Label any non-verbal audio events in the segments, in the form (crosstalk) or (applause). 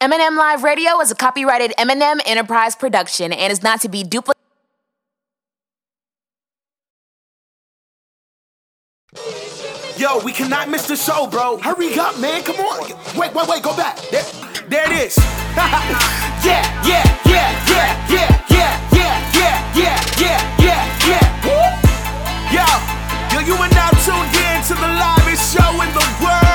M&M Live Radio is a copyrighted M&M Enterprise production and is not to be duplicated. Yo, we cannot miss the show, bro. Hurry up, man. Come on. Wait, wait, wait. Go back. There, there it is. yeah, yeah, yeah, yeah, yeah, yeah, yeah, yeah, yeah, yeah, yeah, yeah. Yo, yo, you are now tuned in to the livest show in the world.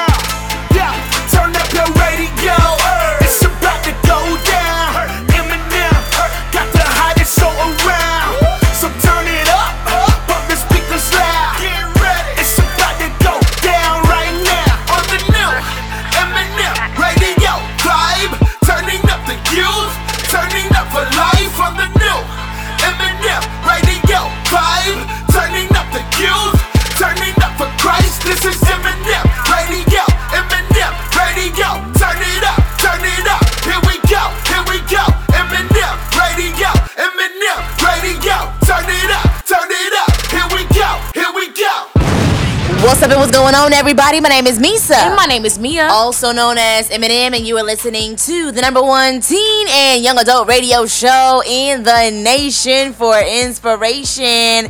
What's up and what's going on, everybody? My name is Meesa. And my name is Meah. also known as M&M, and you are listening to the number one teen and young adult radio show in the nation for inspiration.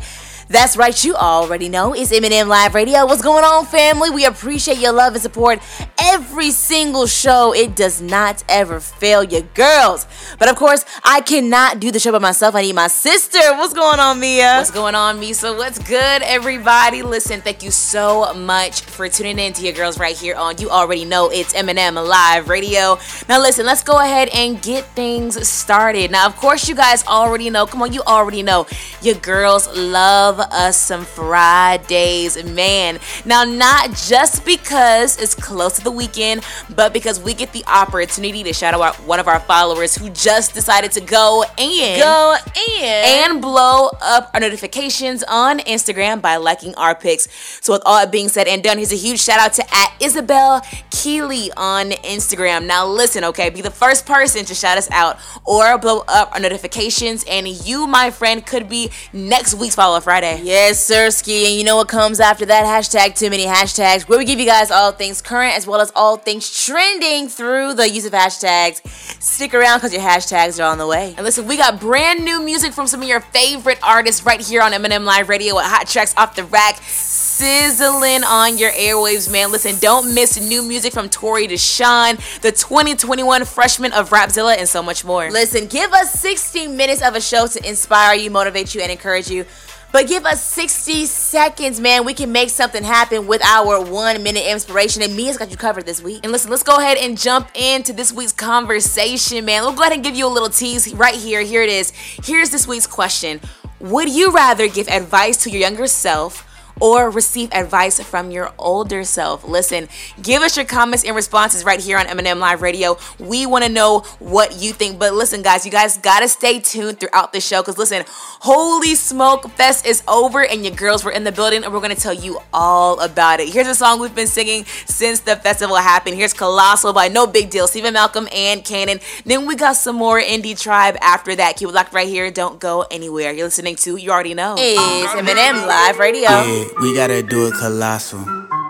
That's right, you already know it's M&M Live Radio. What's going on, family? We appreciate your love and support every single show. It does not ever fail you, girls. But of course, I cannot do the show by myself. I need my sister. What's going on, Meah? What's going on, Meesa? What's good, everybody? Listen, thank you so much for tuning in to your girls right here on You Already Know It's M&M Live Radio. Now, listen, let's go ahead and get things started. Now, of course, you guys already know. Come on, you already know. Your girls love us some Fridays, man. Now, not just because it's close to the weekend, but because we get the opportunity to shout out one of our followers who just decided to go and Go in. and blow up our notifications on Instagram by liking our pics. So, with all that being said and done, here's a huge shout out to at Isabel Keeley on Instagram. Now, listen, okay, be the first person to shout us out or blow up our notifications, and you, my friend, could be next week's Follow Friday. Yes, Sirski. And you know what comes after that? Hashtag too many hashtags, where we give you guys all things current as well as all things trending through the use of hashtags. Stick around because your hashtags are on the way. And listen, we got brand new music from some of your favorite artists right here on M&M Live Radio with hot tracks off the rack. Sizzling on your airwaves, man. Listen, don't miss new music from Torey D'Shaun, the 2021 freshman of Rapzilla, and so much more. Listen, give us 60 minutes of a show to inspire you, motivate you, and encourage you. But give us 60 seconds, man. We can make something happen with our one minute inspiration. And Meah's got you covered this week. And listen, let's go ahead and jump into this week's conversation, man. We'll go ahead and give you a little tease right here. Here it is. Here's this week's question Would you rather give advice to your younger self? Or receive advice from your older self. Listen, give us your comments and responses right here on M&M Live Radio. We want to know what you think. But listen, guys, you guys gotta stay tuned throughout the show. Cause listen, Holy Smoke Fest is over, and your girls were in the building, and we're gonna tell you all about it. Here's a song we've been singing since the festival happened. Here's Colossal by Nobigdyl, Stephen Malcolm and Cannon. Then we got some more Indie Tribe after that. Keep it locked right here. Don't go anywhere. You're listening to You Already Know. Is M&M Live Radio. Yeah, we gotta do it colossal.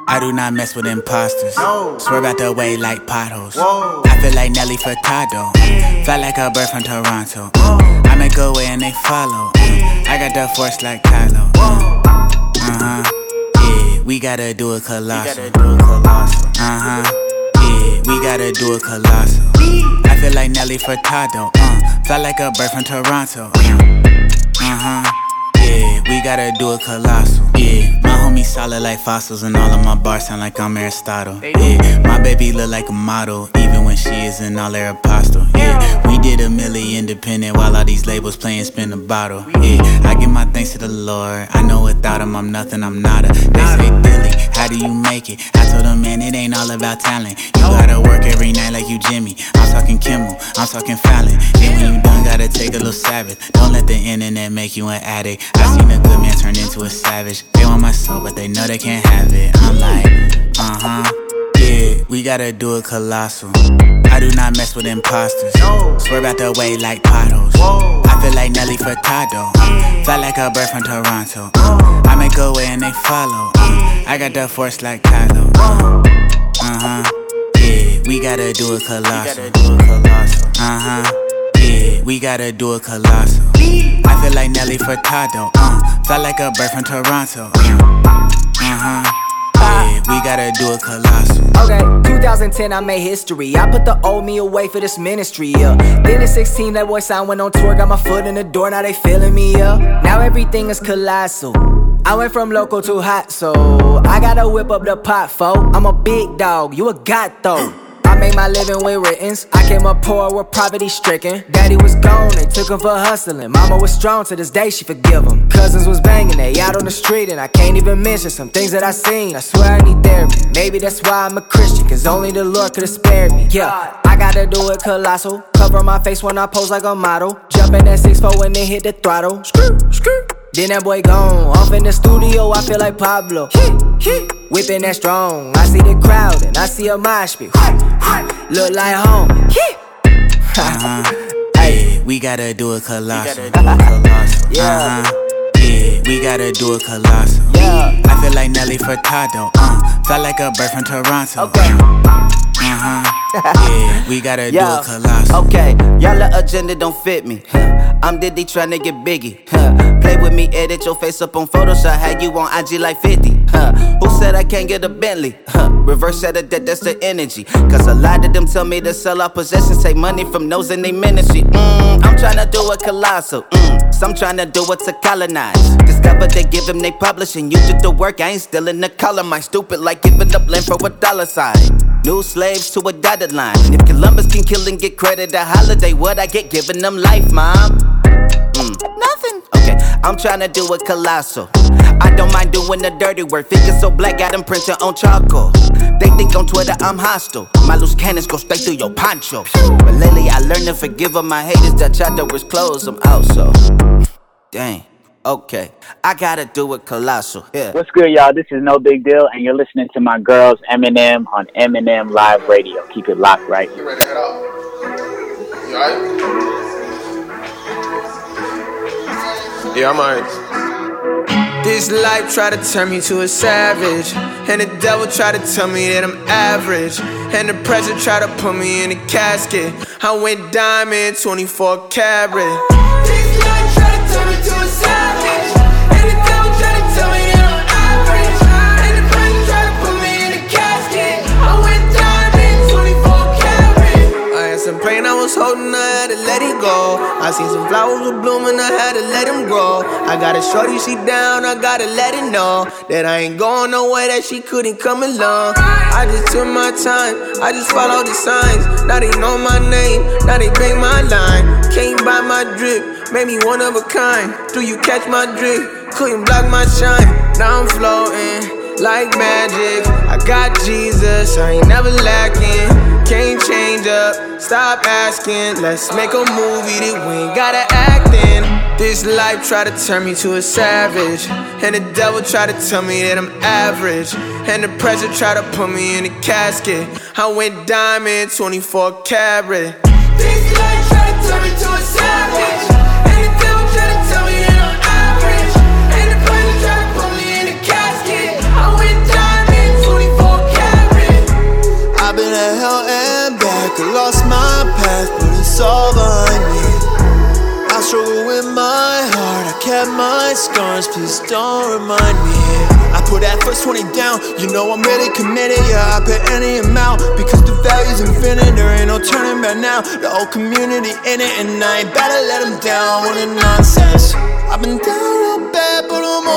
I do not mess with imposters. Swerve out the way like potholes. I feel like Nelly Furtado. Fly like a bird from Toronto. I make a way and they follow. I got the force like Kylo. Uh huh. Yeah, we gotta do it colossal. Uh huh. Yeah, we gotta do it colossal. I feel like Nelly Furtado. Uh, fly like a bird from Toronto. Uh huh. Yeah, we gotta do it colossal. Yeah, homies solid like fossils, and all of my bars sound like I'm Aristotle. Yeah, my baby look like a model, even when she isn't all their apostle. Yeah, we did a milli independent while all these labels playing spin the bottle. Yeah, I give my thanks to the Lord. I know without him I'm nothing, I'm nada. They say Billy, how do you make it? I told them, man, it ain't all about talent. You gotta work every night like you Jimmy. I'm talking Kimmel, I'm talking Fallon. Then when you done, gotta take a little Sabbath. Don't let the internet make you an addict. I seen a good man turn into a savage. They want my but they know they can't have it. I'm like, uh huh. Yeah, we gotta do it colossal. I do not mess with imposters. Swerve out the way like potholes. I feel like Nelly Furtado. Fly like a bird from Toronto. I make a way and they follow. I got the force like Kylo. Uh huh. Yeah, we gotta do it colossal. Uh huh. We gotta do it colossal. I feel like Nelly Furtado. Uh, felt like a bird from Toronto. Uh huh. Yeah, we gotta do it colossal. Okay, 2010, I made history. I put the old me away for this ministry, yeah. Then in 16, that boy sign went on tour, got my foot in the door, now they feeling me, yeah. Now everything is colossal. I went from local to hot, so I gotta whip up the pot, fo. I'm a big dog, you a god though. Made my living with writtens. I came up poor with poverty stricken. Daddy was gone, they took him for hustling. Mama was strong to this day, she forgive him. Cousins was banging, they out on the street, and I can't even mention some things that I seen. I swear I need therapy. Maybe that's why I'm a Christian, cause only the Lord could have spared me. Yeah, I gotta do it colossal. Cover my face when I pose like a model. Jumping at 6'4 when they hit the throttle. Screw, screw. Then that boy gone. Off in the studio, I feel like Pablo. Whipping that strong. I see the crowd and I see a mosh pit. Look like home. uh-huh. (laughs) Hey, we gotta do a colossal. yeah. Uh-huh. We gotta do it colossal. Yeah. I feel like Nelly Furtado. Uh, felt like a bird from Toronto. Okay. Uh-huh. yeah, we gotta do a colossal. Okay, y'all agenda don't fit me. I'm Diddy trying to get biggie. Play with me, edit your face up on Photoshop. Had you on IG like 50. Who said I can't get a Bentley? Reverse said that that's the energy. Cause a lot of them tell me to sell our possessions, take money from those in their ministry. Mm, I'm trying to do a colossal. Mm, some trying to do it to colonize. Discover they give them they publishing. You did the work, I ain't still in the color. My stupid like giving up land for a dollar sign. New slaves to a dotted line. If Columbus can kill and get credit a holiday, what I get giving them life, mom? Mm, nothing. Okay, I'm trying to do a colossal. I don't mind doing the dirty work. Figure so black, got them printing on charcoal. They think on Twitter I'm hostile. My loose cannons go straight through your poncho. But lately I learned to forgive all my haters. That chapter was closed, I'm out so. Dang. Okay, I gotta do it colossal. Yeah. What's good, y'all? This is Nobigdyl, and you're listening to my girls M&M on M&M Live Radio. Keep it locked right You ready to head out? You alright? Yeah, I'm alright. This life try to turn me to a savage. And the devil try to tell me that I'm average. And the pressure try to put me in a casket. I went diamond, 24 carat. pain I was holding, I had to let it go. I seen some flowers were blooming, I had to let them grow. I got a shorty, she down, I gotta let it know that I ain't going nowhere, that she couldn't come along. I just took my time, I just followed the signs. Now they know my name, now they bang my line. Came by my drip, made me one of a kind. Do you catch my drip? Couldn't block my shine. Now I'm floating like magic. I got Jesus, I ain't never lacking. Can't change up, stop asking. Let's make a movie that we ain't gotta act in. This life try to turn me to a savage. And the devil try to tell me that I'm average. And the pressure try to put me in a casket. I went diamond, 24 carat. This life try to turn me to a savage. It's all behind me. I struggle with my heart, I kept my scars, please don't remind me. I put that first 20 down, you know I'm really committed, yeah, I put any amount because the value's infinite, there ain't no turning back now. The whole community in it, and I ain't better let them down with the nonsense. I've been down real bad,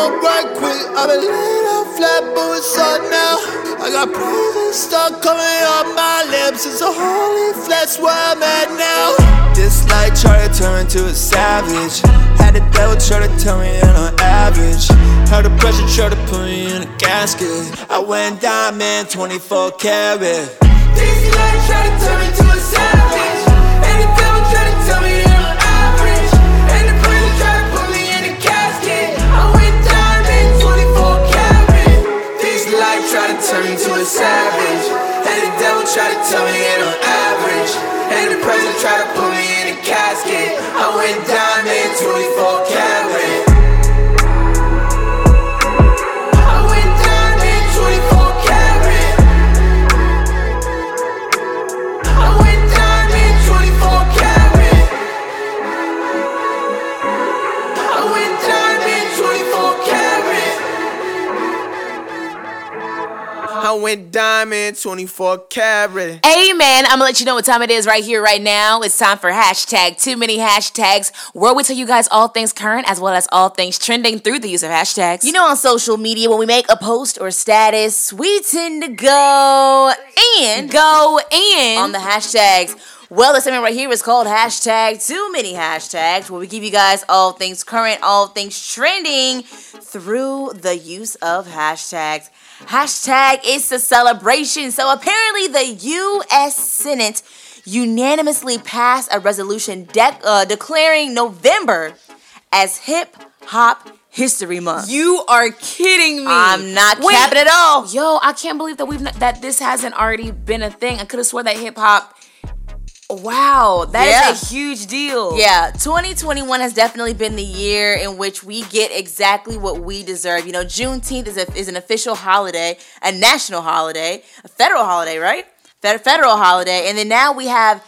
up right quick. I've been laid out flat, but it's up now. I got breathing stuck coming up my lips. It's a holy flesh where I'm at now. This light tried to turn to a savage. Had the devil try to tell me that I'm average. Had the pressure try to put me in a casket. I went diamond, 24 carat. This light tried to turn me to a savage. Tell me that I'm average. And the president try to put me in a casket. I went diamond went diamond, 24 carat. Amen. I'm gonna let you know what time it is right here, right now. It's time for hashtag too many hashtags, where we tell you guys all things current as well as all things trending through the use of hashtags. You know, on social media, when we make a post or status, we tend to go and go in on the hashtags. Well, the segment right here is called hashtag too many hashtags, where we give you guys all things current, all things trending through the use of hashtags. Hashtag it's a celebration. So apparently, the U.S. Senate unanimously passed a resolution de- uh, declaring November as Hip Hop History Month. You are kidding me. I'm not capping at all. Yo, I can't believe that we've not, that this hasn't already been a thing. I could have swore that hip hop. Wow, that Yeah. is a huge deal. Yeah, 2021 has definitely been the year in which we get exactly what we deserve. You know, Juneteenth is, a, is an official holiday, a national holiday, a federal holiday, right? Fed- federal holiday. And then now we have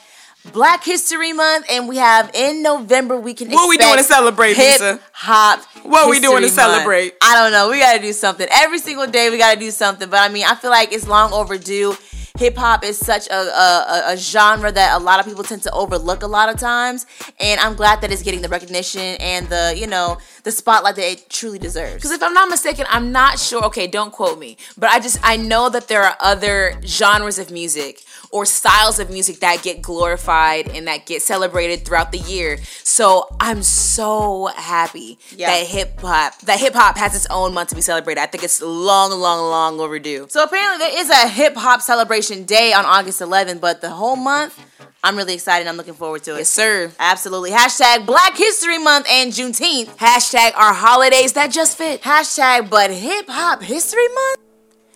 Black History Month, and we have in November we can. What we doing to celebrate, Lisa? Hip hop. What we doing to History Month. celebrate? I don't know. We got to do something every single day. We got to do something. But I mean, I feel like it's long overdue. Hip hop is such a, a, a, genre that a lot of people tend to overlook a lot of times, and I'm glad that it's getting the recognition and the you know the spotlight that it truly deserves. Because if I'm not mistaken, I'm not sure. Okay, don't quote me, but I just I know that there are other genres of music or styles of music that get glorified and that get celebrated throughout the year. So I'm so happy Yeah. that hip hop that hip hop has its own month to be celebrated. I think it's long, long, long overdue. So apparently there is a hip hop celebration day on August 11th, but the whole month, I'm really excited. I'm looking forward to it. Yes, sir. Absolutely. Hashtag Black History Month and Juneteenth. Hashtag our holidays that just fit. Hashtag but hip hop history month.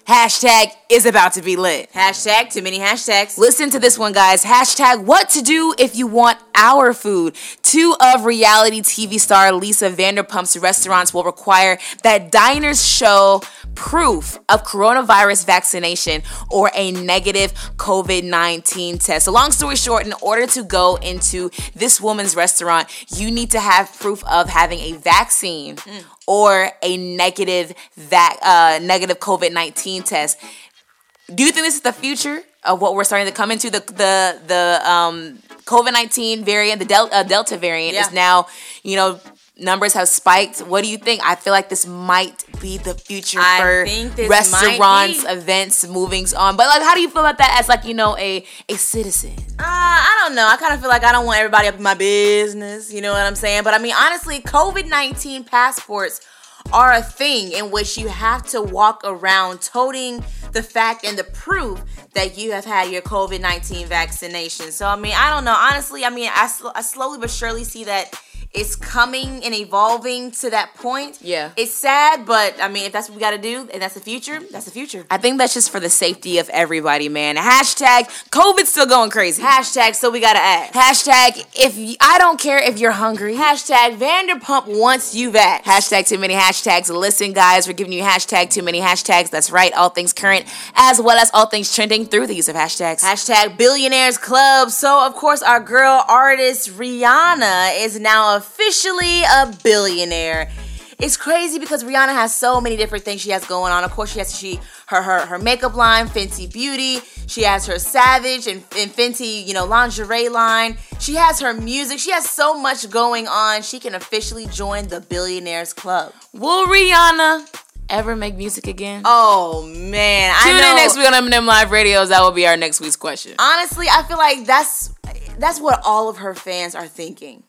Hashtag is about to be lit. Hashtag too many hashtags. Listen to this one, guys. Hashtag what to do if you want our food. Two of reality TV star Lisa Vanderpump's restaurants will require that diners show proof of coronavirus vaccination or a negative COVID 19 test. So, long story short, in order to go into this woman's restaurant, you need to have proof of having a vaccine mm. Or a negative vac- uh, negative COVID 19 test. Do you think this is the future of what we're starting to come into? The the the um, COVID nineteen variant, the Del- uh, Delta variant, is now you know numbers have spiked. What do you think? I feel like this might be the future for restaurants, events, movings on. But like, how do you feel about that as like you know a a citizen? Uh, I don't know. I kind of feel like I don't want everybody up in my business. You know what I'm saying? But I mean, honestly, COVID 19 passports are a thing in which you have to walk around toting the fact and the proof that you have had your COVID 19 vaccination. So, I mean, I don't know. Honestly, I mean, I, sl- I slowly but surely see that it's coming and evolving to that point. Yeah. It's sad, but I mean, if that's what we got to do and that's the future, that's the future. I think that's just for the safety of everybody, man. Hashtag COVID's still going crazy. Hashtag, so we got to act. Hashtag if y- I don't care if you're hungry. Hashtag Vanderpump wants you back. Hashtag too many hashtags. Listen, guys, we're giving you hashtag too many hashtags. That's right, all things current, as well as all things trending through the use of hashtags. Hashtag Billionaires Club. So, of course, our girl artist Rihanna is now officially a billionaire. It's crazy because Rihanna has so many different things she has going on. Of course, she has she her her, her makeup line, Fenty Beauty. She has her Savage and, and Fenty, you know, lingerie line. She has her music. She has so much going on. She can officially join the Billionaires Club. Will Rihanna ever make music again? Oh man, I Tune know. in next week on M&M Live Radios. That will be our next week's question. honestly, I feel like that's that's what all of her fans are thinking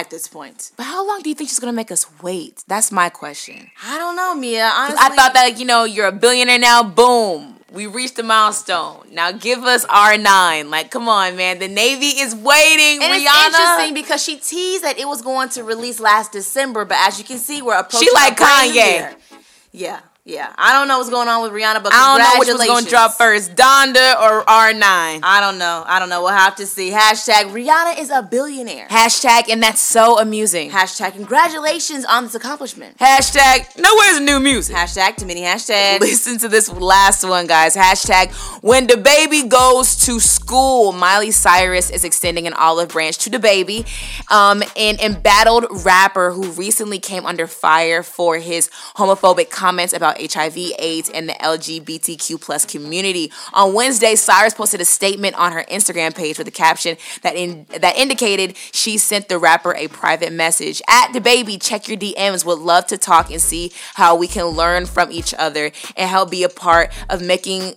at this point. But how long do you think she's gonna make us wait? That's my question. I don't know, Meah. Honestly, I thought that like, you know you're a billionaire now. Boom. We reached a milestone. Now give us R nine. Like, come on, man. The Navy is waiting. and Rihanna. it's interesting because she teased that it was going to release last December, but as you can see, we're approaching. She like a brand new Kanye. Yeah, yeah. I don't know what's going on with Rihanna, but congratulations. I don't know which one's gonna drop first, Donda or R nine. I don't know. I don't know. We'll have to see. Hashtag Rihanna is a billionaire. Hashtag, and that's so amusing. Hashtag congratulations on this accomplishment. Hashtag, no where's new music. Hashtag too many hashtags. Listen to this last one, guys. Hashtag when DaBaby goes to school. Miley Cyrus is extending an olive branch to DaBaby. Um, an embattled rapper who recently came under fire for his homophobic comments about about HIV, AIDS, and the LGBTQ plus community. On Wednesday, Cyrus posted a statement on her Instagram page with a caption that in that indicated she sent the rapper a private message. At DaBaby, check your DMs. Would love to talk and see how we can learn from each other and help be a part of making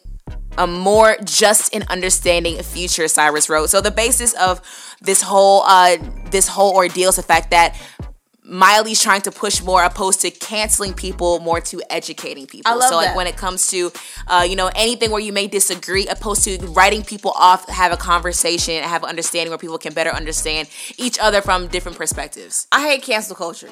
a more just and understanding future cyrus wrote so the basis of this whole uh this whole ordeal is the fact that Miley's trying to push more opposed to canceling people more to educating people. I love so like that. when it comes to uh, you know anything where you may disagree opposed to writing people off, have a conversation, have an understanding where people can better understand each other from different perspectives. I hate cancel culture.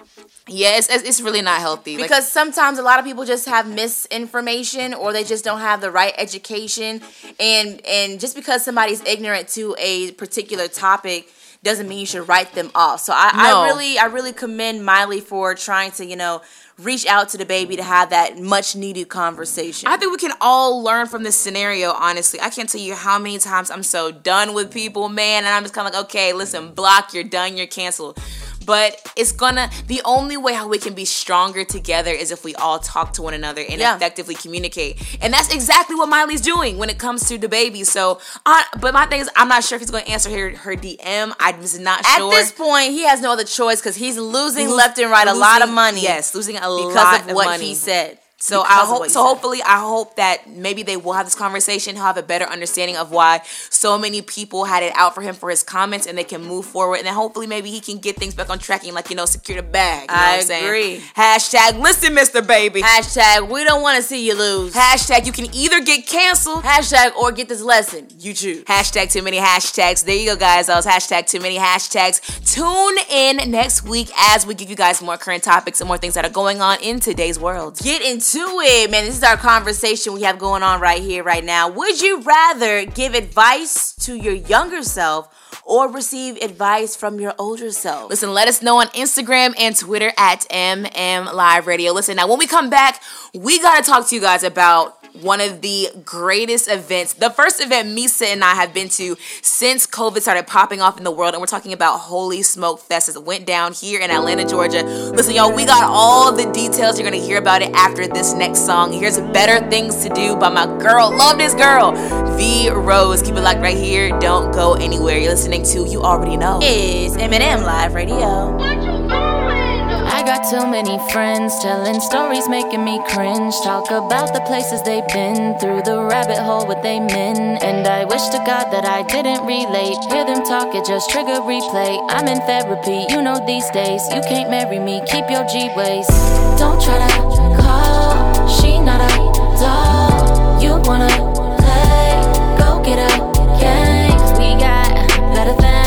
Yeah, it's, it's really not healthy. Like- because sometimes a lot of people just have misinformation or they just don't have the right education and and just because somebody's ignorant to a particular topic doesn't mean you should write them off so I, No. I really i really commend miley for trying to you know reach out to DaBaby to have that much needed conversation I think we can all learn from this scenario, honestly. I can't tell you how many times I'm so done with people, man, and I'm just kind of like, okay, listen, block, you're done, you're canceled. But it's gonna, the only way how we can be stronger together is if we all talk to one another and Yeah. effectively communicate. And that's exactly what Miley's doing when it comes to DaBaby. So, I, but my thing is, I'm not sure if he's gonna answer her, her DM. I'm just not at sure. At this point he has no other choice because he's losing Lose- left and right a lot of money Yes, losing a because lot of money. Because of what money. he said So Because I hope. So said. hopefully, I hope that maybe they will have this conversation. He'll have a better understanding of why so many people had it out for him for his comments, and they can move forward. And then hopefully, maybe he can get things back on track and like you know secure the bag. You know I what I'm saying? agree. Hashtag listen, Mr. Baby. hashtag we don't want to see you lose Hashtag you can either get canceled. hashtag or get this lesson you choose Hashtag too many hashtags. There you go, guys. That was hashtag too many hashtags. Tune in next week as we give you guys more current topics and more things that are going on in today's world. get into it, man. This is our conversation we have going on right here, right now. Would you rather give advice to your younger self or receive advice from your older self? Listen, let us know on Instagram and Twitter at MM Live Radio. Listen, now when we come back, we gotta talk to you guys about one of the greatest events, the first event Meesa and I have been to since COVID started popping off in the world, and we're talking about Holy Smoke Fest as it went down here in Atlanta, Georgia. Listen, y'all, we got all the details. You're gonna hear about it after this next song. Here's Better Things to Do by my girl, love this girl, V Rose. Keep it locked right here. Don't go anywhere. You're listening to You Already Know. Is M&M Live Radio. I got too many friends telling stories making me cringe. Talk about the places they've been through the rabbit hole with they men. And I wish to God that I didn't relate. Hear them talk, it just trigger replay. I'm in therapy, you know these days. You can't marry me, keep your G ways. Don't try to call, she not a doll. You wanna play, go get a. 'Cause we got better things,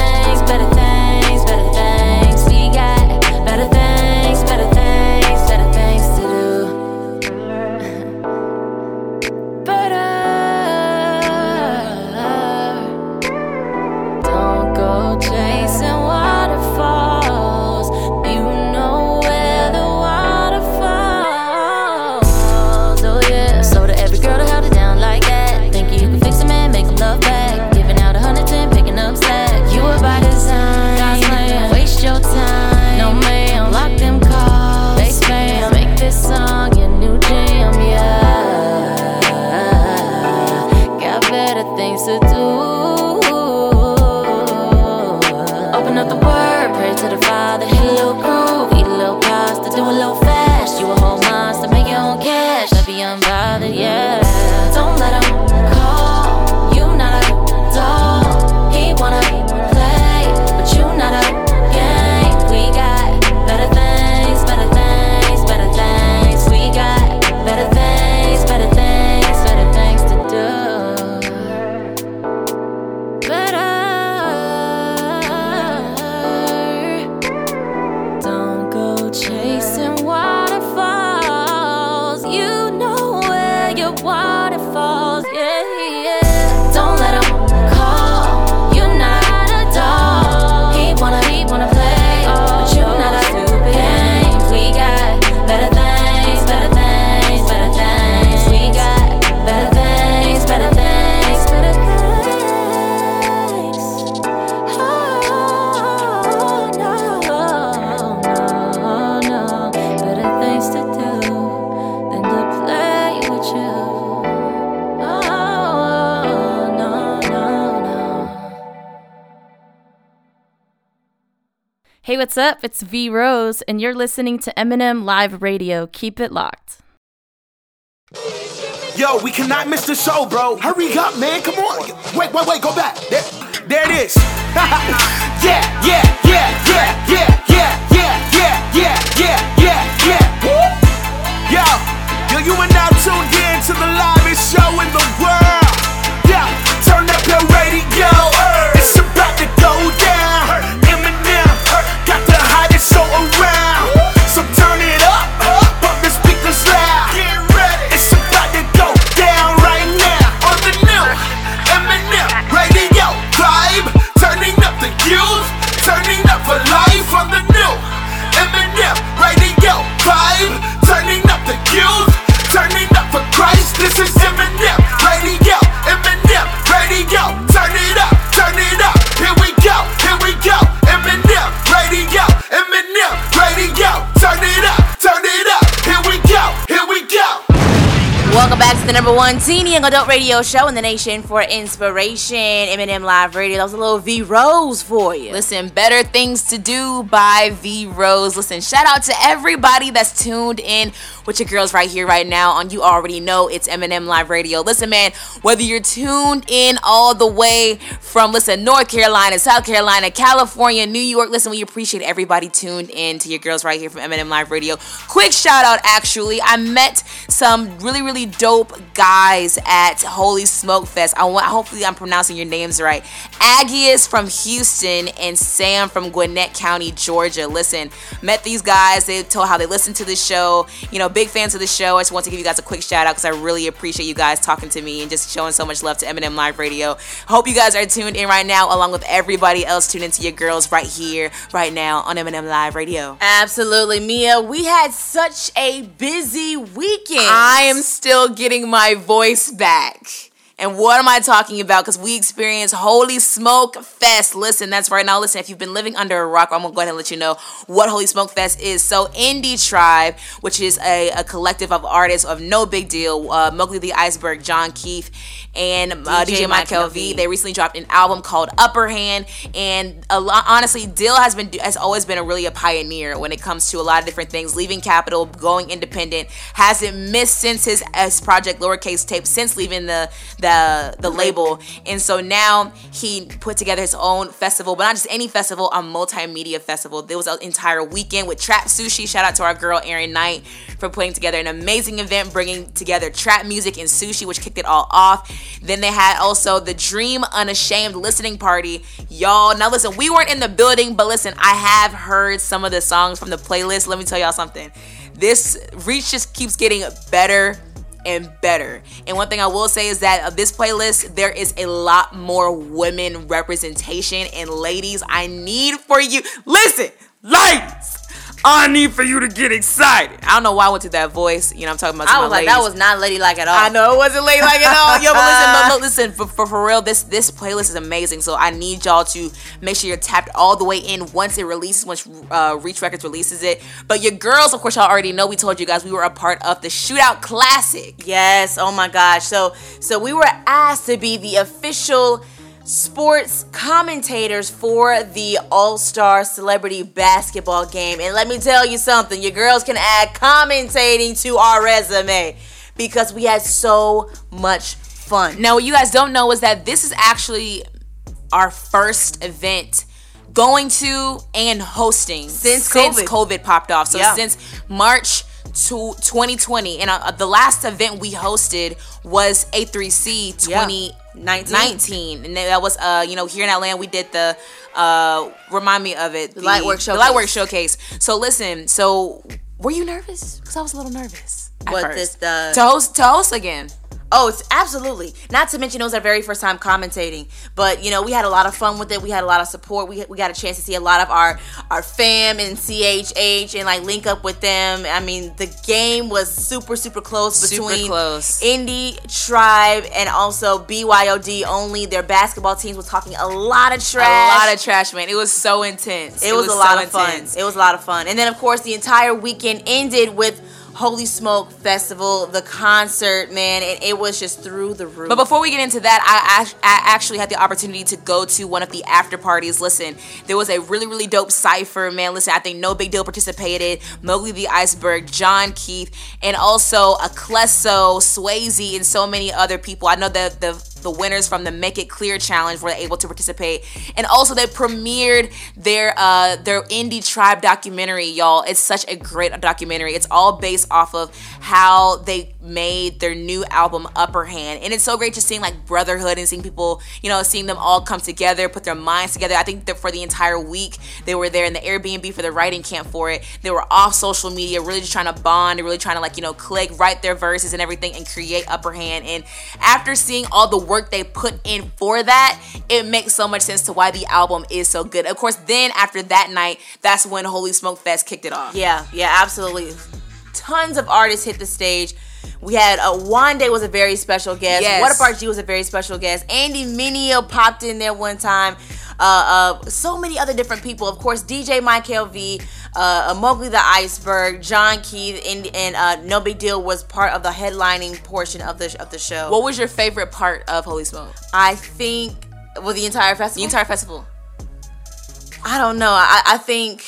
what's up? It's V Rose, and you're listening to M&M Live Radio. Keep it locked. Yo, we cannot miss the show, bro. Hurry up, man. Come on. Wait, wait, wait. Go back. There, there it is. yeah, yeah, yeah, yeah, yeah, yeah, yeah, yeah, yeah, yeah, yeah, yeah. Yo, yo, you are now tuned in to the livest show in the world. Number one teen young adult radio show in the nation for inspiration. M&M Live Radio. That was a little V Rose for you. Listen, better things to do by V Rose. Listen, shout out to everybody that's tuned in with your girls right here, right now. On you already know it's M&M Live Radio. Listen, man, whether you're tuned in all the way from listen North Carolina, South Carolina, California, New York. Listen, we appreciate everybody tuned in to your girls right here from M&M Live Radio. Quick shout out, actually, I met some really really dope guys at Holy Smoke Fest. I want hopefully I'm pronouncing your names right. Aggies from Houston and Sam from Gwinnett County, Georgia. Listen, met these guys. They told how they listen to the show. You know, big fans of the show. I just want to give you guys a quick shout out because I really appreciate you guys talking to me and just showing so much love to M&M Live Radio. Hope you guys are tuned in right now, along with everybody else tuned into your girls right here, right now on M&M Live Radio. Absolutely, Meah. We had such a busy weekend. I am still getting my voice back. And what am I talking about? Because we experienced Holy Smoke Fest. Listen, that's right now. Listen, if you've been living under a rock, I'm gonna go ahead and let you know what Holy Smoke Fest is. So, Indie Tribe, which is a, a collective of artists of Nobigdyl, uh, Mogli the Iceburg, Jon Keith, and uh, DJ, Michael V. They recently dropped an album called Upper Hand, and a lot, honestly, Dill has been has always been a really a pioneer when it comes to a lot of different things. Leaving Capitol, going independent, hasn't missed since his, his project Lowercase Tape since leaving the the the label, and so now he put together his own festival, but not just any festival, a multimedia festival. There was an entire weekend with Trap Sushi. Shout out to our girl Erin Knight for putting together an amazing event, bringing together trap music and sushi, which kicked it all off. Then they had also the Dream Unashamed listening party. Y'all, now listen, we weren't in the building, but listen, I have heard some of the songs from the playlist. Let me tell y'all something. This reach just keeps getting better and better. And one thing I will say is that of this playlist, there is a lot more women representation. And ladies, I need for you, listen, ladies, I need for you to get excited. I don't know why I went to that voice. You know, I'm talking about. I my was like, ladies. that was not ladylike at all. I know it wasn't late like at all. Yo, but listen, but (laughs) listen, for, for, for real, this this playlist is amazing. So I need y'all to make sure you're tapped all the way in once it releases, once uh, Reach Records releases it. But your girls, of course, y'all already know. We told you guys we were a part of the Shootout Classic. Yes. Oh my gosh. So so we were asked to be the official sports commentators for the All-Star Celebrity Basketball game. And let me tell you something, your girls can add commentating to our resume because we had so much fun. Now, what you guys don't know is that this is actually our first event going to and hosting Since since COVID. COVID popped off. So Yeah. since March to 2020, and uh, the last event we hosted was A3C 2019, and that was uh you know here in Atlanta we did the uh remind me of it the, Lightwork the Lightwork Showcase. showcase. So listen, so were you nervous? Because I was a little nervous. at What, first. this, the- to host to host again. Oh, it's absolutely. Not to mention it was our very first time commentating. But you know, we had a lot of fun with it. We had a lot of support. We, we got a chance to see a lot of our our fam and CHH and like link up with them. I mean, the game was super super close Super between close. Indie Tribe and also BYOD only. Their basketball teams were talking a lot of trash. A lot of trash, man. It was so intense. It, was, a lot so of fun. intense. It was a lot of fun. And then, of course, the entire weekend ended with Holy Smoke Festival, the concert, man, and it was just through the roof. But before we get into that, I, I actually had the opportunity to go to one of the after parties. Listen, there was a really, really dope cipher, man. Listen, I think Nobigdyl participated, Mogli the Iceburg, Jon Keith, and also Aklesso, Swayze, and so many other people. I know that the the winners from the Make It Clear challenge were able to participate, and also they premiered their uh, their indie tribe documentary. Y'all, it's such a great documentary. It's all based off of how they made their new album Upper Hand, and it's so great just seeing like brotherhood and seeing people, you know, seeing them all come together, put their minds together. I think that for the entire week they were there in the Airbnb for the writing camp for it. They were off social media, really just trying to bond, and really trying to like you know click, write their verses and everything, and create Upper Hand. And after seeing all the work they put in for that, it makes so much sense to why the album is so good. Of course, then after that night, that's when Holy Smoke Fest kicked it off. Yeah, yeah, absolutely. Tons of artists hit the stage. We had a uh, Wande was a very special guest. Yes. WHATUPRG was a very special guest. Andy Mineo popped in there one time. Uh, uh, so many other different people. Of course, DJ Michael V, uh, Mogli the Iceburg, Jon Keith, and, and uh, Nobigdyl was part of the headlining portion of the of the show. What was your favorite part of Holy Smoke? I think well the entire festival. The entire festival. I don't know. I, I think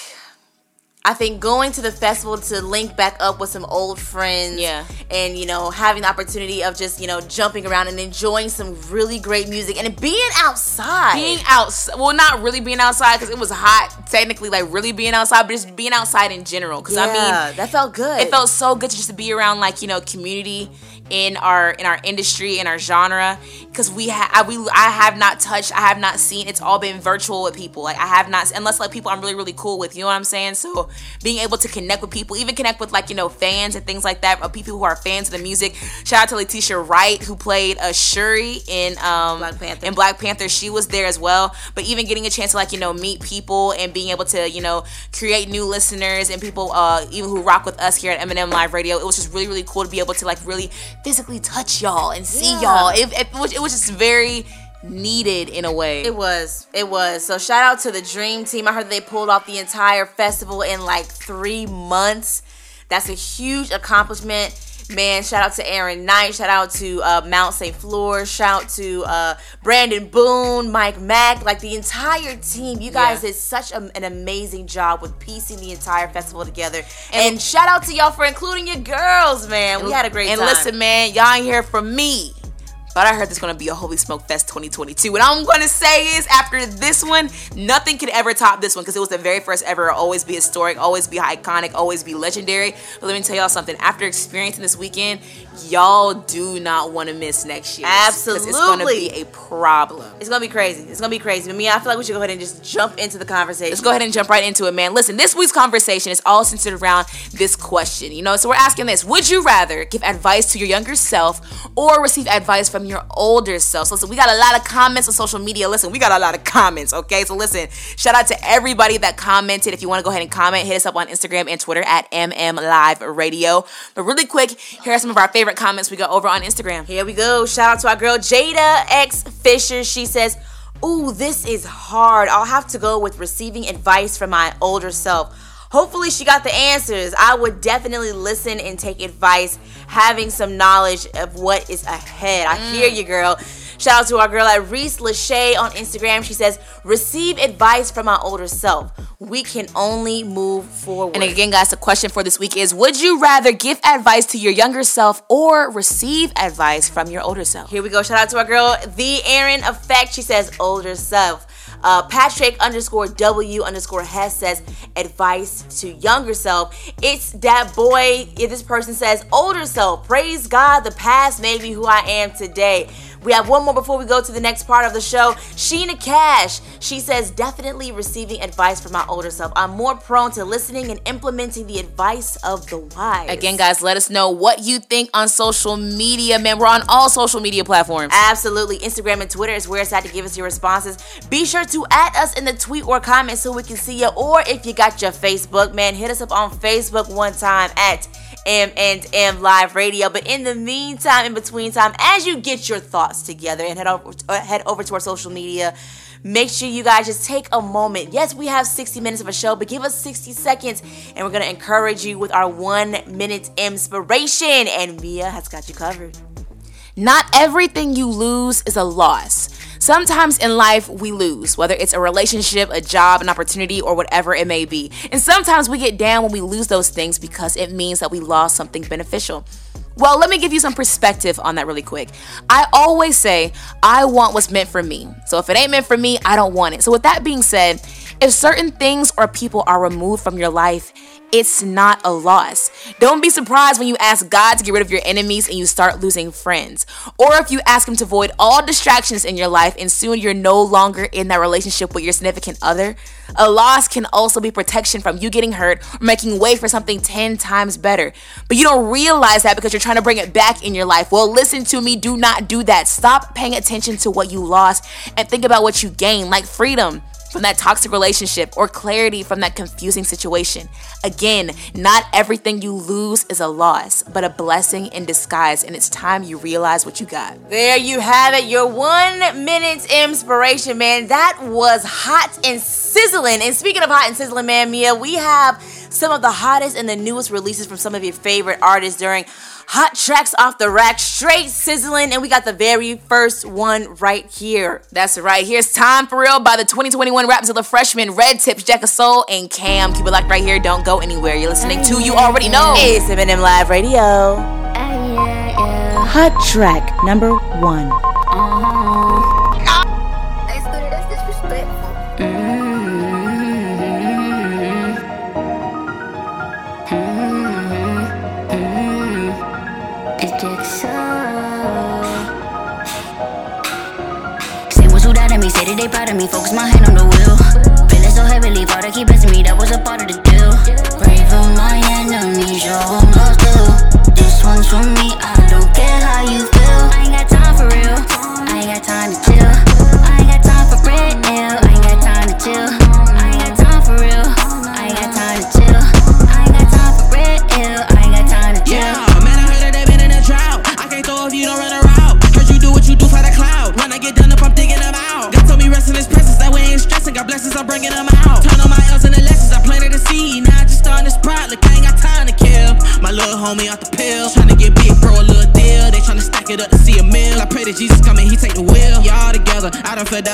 I think going to the festival to link back up with some old friends, yeah, and you know having the opportunity of just you know jumping around and enjoying some really great music and being outside, being outside. Well, not really being outside because it was hot. Technically, like really being outside, but just being outside in general. Because yeah, I mean, that felt good. It felt so good to just be around like you know community in our in our industry in our genre because we have we I have not touched I have not seen it's all been virtual with people. Like I have not unless like people I'm really really cool with you know what I'm saying? So being able to connect with people even connect with like you know fans and things like that of people who are fans of the music. Shout out to Letitia Wright who played a Shuri in um Black Panther. in Black Panther. She was there as well. But even getting a chance to like you know meet people and being able to you know create new listeners and people uh even who rock with us here at M&M Live Radio it was just really really cool to be able to like really physically touch y'all and see Yeah. y'all. It, it, was, it was just very needed in a way. It was. It was. So shout out to the Dream Team. I heard they pulled off the entire festival in like three months. That's a huge accomplishment. Man, shout out to Aaron Knight. Shout out to uh, Mount St. Fleur. Shout out to uh, Brandon Boone, Mike Mack, like the entire team. You guys Yeah. did such a, an amazing job with piecing the entire festival together. And, shout out to y'all for including your girls, man. We had a great and time. And listen, man, y'all ain't here from me. But I heard there's gonna be a Holy Smoke Fest 2022. And I'm gonna say is after this one, nothing could ever top this one because it was the very first ever. Always be historic, always be iconic, always be legendary. But let me tell y'all something. After experiencing this weekend, y'all do not want to miss next year. Absolutely. It's gonna be a problem. It's gonna be crazy. It's gonna be crazy. But me, I feel like we should go ahead and just jump into the conversation. Let's go ahead and jump right into it, man. Listen, this week's conversation is all centered around this question. You know, so we're asking this Would you rather give advice to your younger self or receive advice from your older self? So, listen, we got a lot of comments on social media. Listen, we got a lot of comments, okay? So, listen, shout out to everybody that commented. If you want to go ahead and comment, hit us up on Instagram and Twitter at MM Live Radio. But really quick, here are some of our favorite comments we got over on Instagram. Here we go. Shout out to our girl Jada X Fisher. She says, Ooh, this is hard. I'll have to go with receiving advice from my older self. Hopefully, she got the answers. I would definitely listen and take advice, having some knowledge of what is ahead. I hear mm. you, girl. Shout out to our girl at Reese Lachey on Instagram. She says, Receive advice from my older self. We can only move forward. And again, guys, the question for this week is Would you rather give advice to your younger self or receive advice from your older self? Here we go. Shout out to our girl, the Aaron Effect. She says older self. Uh, Patrick underscore W underscore Hess says advice to younger self. It's that boy. If this person says older self. Praise God, the past made me who I am today. We have one more before we go to the next part of the show. Sheena Cash. She says definitely receiving advice from my older self. I'm more prone to listening and implementing the advice of the wise. Again, guys, let us know what you think on social media, man. We're on all social media platforms. Absolutely. Instagram and Twitter is where it's at to give us your responses. Be sure to add us in the tweet or comment so we can see you. Or if you got your Facebook, man, hit us up on Facebook one time at M and M Live Radio. But in the meantime, in between time, as you get your thoughts together and head over uh, head over to our social media. make sure you guys just take a moment. Yes, we have 60 minutes of a show, but give us 60 seconds and we're going to encourage you with our one minute inspiration. And Meah has got you covered. Not everything you lose is a loss. Sometimes in life we lose, whether it's a relationship, a job, an opportunity, or whatever it may be. And sometimes we get down when we lose those things because it means that we lost something beneficial. Well, let me give you some perspective on that really quick. I always say, I want what's meant for me. So if it ain't meant for me, I don't want it. So, with that being said, if certain things or people are removed from your life, it's not a loss. Don't be surprised when you ask God to get rid of your enemies and you start losing friends. Or if you ask Him to avoid all distractions in your life and soon you're no longer in that relationship with your significant other. A loss can also be protection from you getting hurt or making way for something 10 times better. But you don't realize that because you're trying to bring it back in your life. Well, listen to me. Do not do that. Stop paying attention to what you lost and think about what you gained, like freedom from that toxic relationship or clarity from that confusing situation. Again, not everything you lose is a loss, but a blessing in disguise, and it's time you realize what you got. There you have it, your one minute inspiration, man. That was hot and sizzling. And speaking of hot and sizzling, man, Meah, we have some of the hottest and the newest releases from some of your favorite artists during hot tracks off the rack, straight sizzling, and we got the very first one right here. That's right. Here's Time for Real by the 2021 Rapzilla freshman Red Tips, Jacka Soul, and Cam. Keep it locked right here. Don't go anywhere. You're listening to You Already Know. It's M&M Live Radio. Hot track number one. They proud of me. Focus my hand on the wheel. Feeling so heavily, Father keep blessing me. That was a part of the deal. My enemies, show them love too. This one's for me.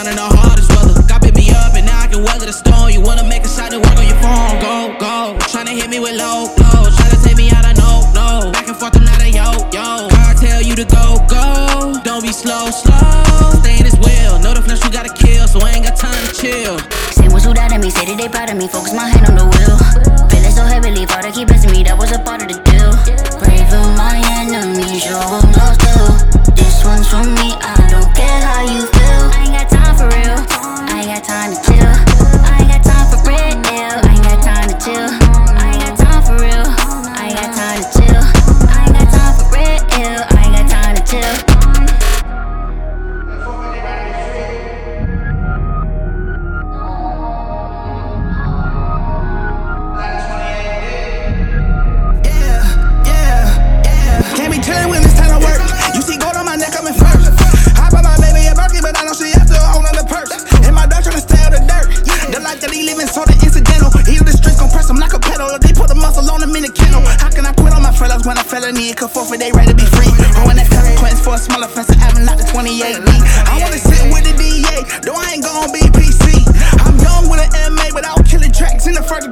Down in the incidental. Heal the streets, gon' press him like a pedal. They put the muscle on him in the kennel. How can I quit on my fellas when I felony? Could forfeit, they ready to be free. Going that consequence for a small offense, I haven't the 28 D. I wanna sit with the DA, though I ain't gon' be PC. I'm young with an MA without killing tracks in the first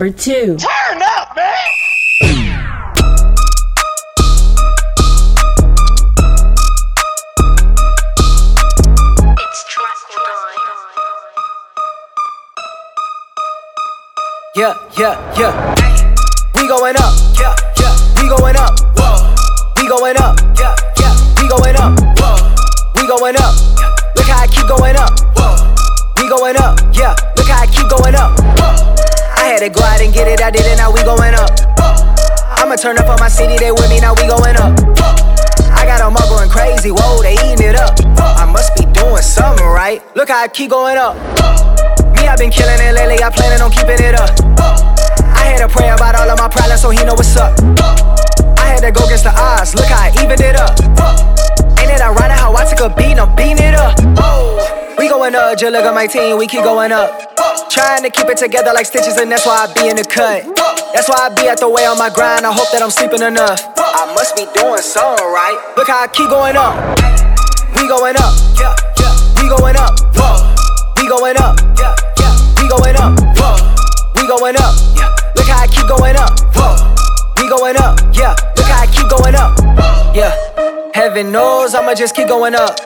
number two. Turn up, man. yeah, yeah, yeah. We going up, yeah, yeah. We going up, whoa. We going up, yeah, yeah. We going up, whoa. We going up. Look how I keep going up, whoa. We going up, yeah. Had to go out and get it, I did it, now we going up. I'ma turn up on my city, they with me, now we going up. I got them all going crazy, whoa, they eating it up. I must be doing something right. Look how I keep going up. Me, i been killing it lately, I planning on keeping it up. I had to pray about all of my problems so he know what's up. I had to go against the odds, look how I evened it up. Ain't it ironic how I took a beat I'm beating it up? We going up, just look at my team, we keep going up. Trying to keep it together like stitches, and that's why I be in the cut. That's why I be at the way on my grind. I hope that I'm sleeping enough. I must be doing something right. Look how I keep going up. We going up, yeah, yeah. We going up, whoa. We going up, yeah, yeah. We going up, whoa. We going up, yeah. Look how I keep going up, whoa. We going up, yeah. Look how I keep going up, yeah. Heaven knows I'ma just keep going up.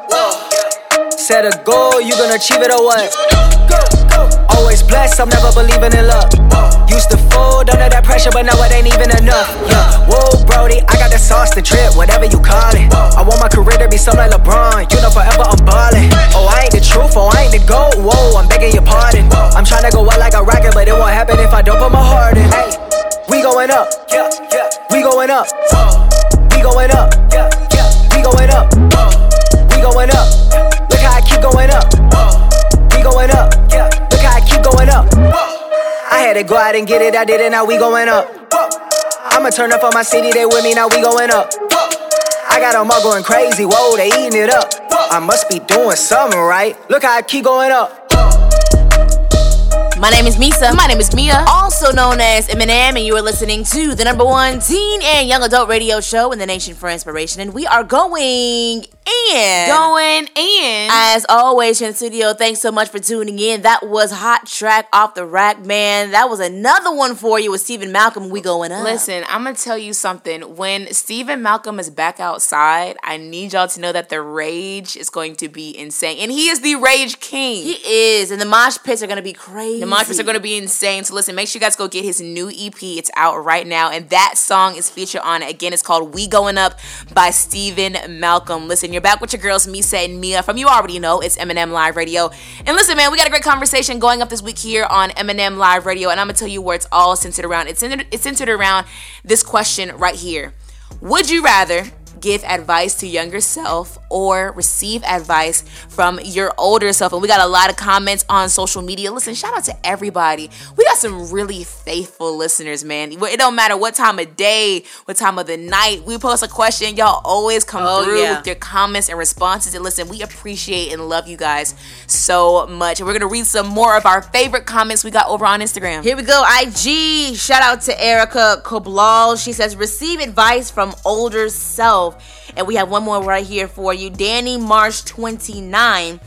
Set a goal, you gonna achieve it or what? Always blessed, I'm never believing in luck. Used to fold under that pressure, but now it ain't even enough. Yeah, whoa, Brody, I got the sauce to trip, whatever you call it. I want my career to be something like LeBron, you know, forever I'm ballin'. Oh, I ain't the truth, oh, I ain't the GOAT, whoa, I'm begging your pardon. I'm trying to go out like a rocket, but it won't happen if I don't put my heart in. Hey, we going up, yeah, yeah, we going up, uh. we going up, yeah, yeah, we going up, we going up. Had to go out and get it, I did it, now we going up. I'ma turn up on my city, they with me, now we going up. I got them all going crazy, whoa, they eating it up. I must be doing something right. Look how I keep going up. My name is Meesa. My name is Meah. Also known as M&M, and you are listening to the number one teen and young adult radio show in the nation for inspiration. And we are going in. Going in. As always, in the studio, thanks so much for tuning in. That was Hot Track Off the Rack, man. That was another one for you with Steven Malcolm. We going up. Listen, I'm gonna tell you something. When Steven Malcolm is back outside, I need y'all to know that the rage is going to be insane. And he is the rage king. He is. And the mosh pits are gonna be crazy. The pits are gonna be insane. So listen, make sure you guys go get his new EP. It's out right now. And that song is featured on it. Again, it's called We Going Up by Steven Malcolm. Listen, you're back with your girls, Meesa and Meah. From you already know, it's M&M Live Radio. And listen, man, we got a great conversation going up this week here on M&M Live Radio. And I'm gonna tell you where it's all centered around. It's centered, it's centered around this question right here. Would you rather give advice to younger self or receive advice from your older self and we got a lot of comments on social media listen shout out to everybody we got some really faithful listeners man it don't matter what time of day what time of the night we post a question y'all always come Oh, through yeah. with your comments and responses and listen we appreciate and love you guys so much and we're gonna read some more of our favorite comments we got over on instagram Here we go. IG. Shout out to Erica Koblal. She says, receive advice from older self. And we have one more right here for you. Danny Marsh 29.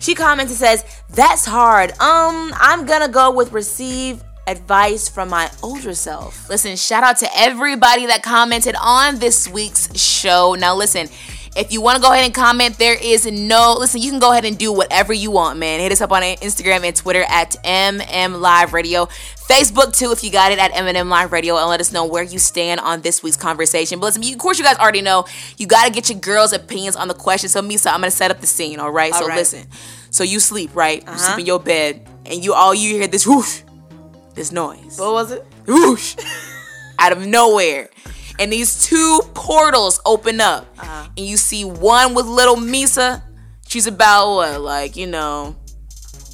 She comments and says, That's hard. Um, I'm gonna go with receive advice from my older self. Listen, shout out to everybody that commented on this week's show. Now, listen, if you want to go ahead and comment, there is no, listen, you can go ahead and do whatever you want, man. Hit us up on Instagram and Twitter at MM Live Radio. Facebook too, if you got it at M&M Live Radio, and let us know where you stand on this week's conversation. But listen, of course, you guys already know you got to get your girls' opinions on the question. So, Meesa, I'm gonna set up the scene, all right? All so, right. listen, so you sleep, right? You Uh-huh. sleep in your bed, and you all you hear this whoosh, this noise. What was it? Whoosh, (laughs) out of nowhere. And these two portals open up, Uh-huh. and you see one with little Meesa. She's about what, like you know,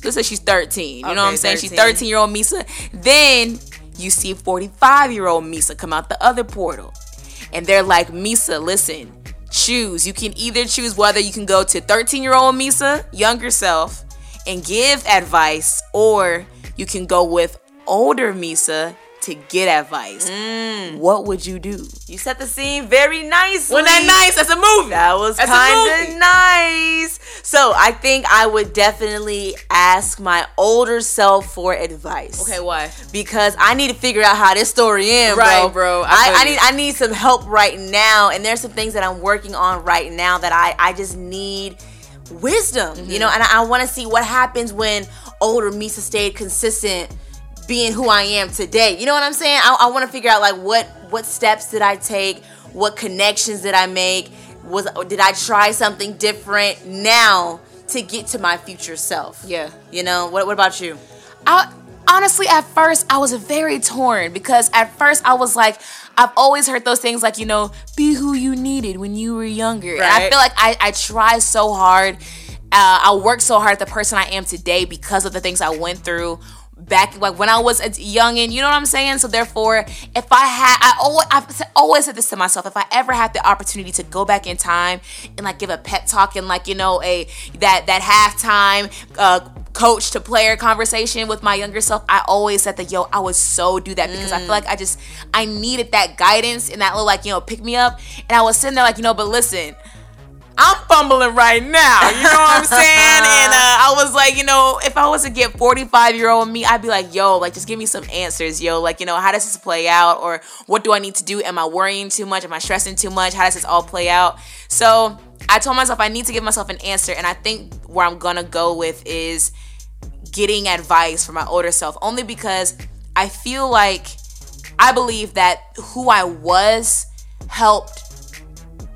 let's say she's 13. You know what I'm Okay, saying? She's 13. 13 year old Meesa. Then you see 45 year old Meesa come out the other portal, and they're like, Meesa, listen, choose. You can either choose whether you can go to 13 year old Meesa, younger self, and give advice, or you can go with older Meesa to get advice. What would you do? You set the scene very nicely. Wasn't that nice? That's a movie. That was kind of nice. So I think I would definitely ask my older self for advice. Okay, why? Because I need to figure out how this story ends, Right, bro. bro. I I, I need I need some help right now, and there's some things that I'm working on right now that I I just need wisdom, Mm-hmm. you know, and I, I want to see what happens when older Meesa stayed consistent being who I am today. You know what I'm saying? I, I want to figure out like what what steps did I take? What connections did I make? Was did I try something different now to get to my future self? Yeah. You know, what what about you? I honestly at first I was very torn because at first I was like I've always heard those things like you know be who you needed when you were younger and I feel like I I try so hard uh, I work so hard at the person I am today because of the things I went through back like when I was a young and you know what I'm saying? So therefore if I had I always I've always said this to myself if I ever had the opportunity to go back in time and like give a pep talk and like you know a that that halftime uh coach to player conversation with my younger self I always said that yo I would so do that because I feel like I just I needed that guidance and that little like you know pick me up. And I was sitting there like you know but listen I'm fumbling right now. You know what I'm saying? (laughs) And uh, I was like, you know, if I was to get 45 year old me, I'd be like, yo, like, just give me some answers, yo. Like, you know, how does this play out? Or what do I need to do? Am I worrying too much? Am I stressing too much? How does this all play out? So I told myself I need to give myself an answer. And I think where I'm going to go with is getting advice from my older self, only because I feel like I believe that who I was helped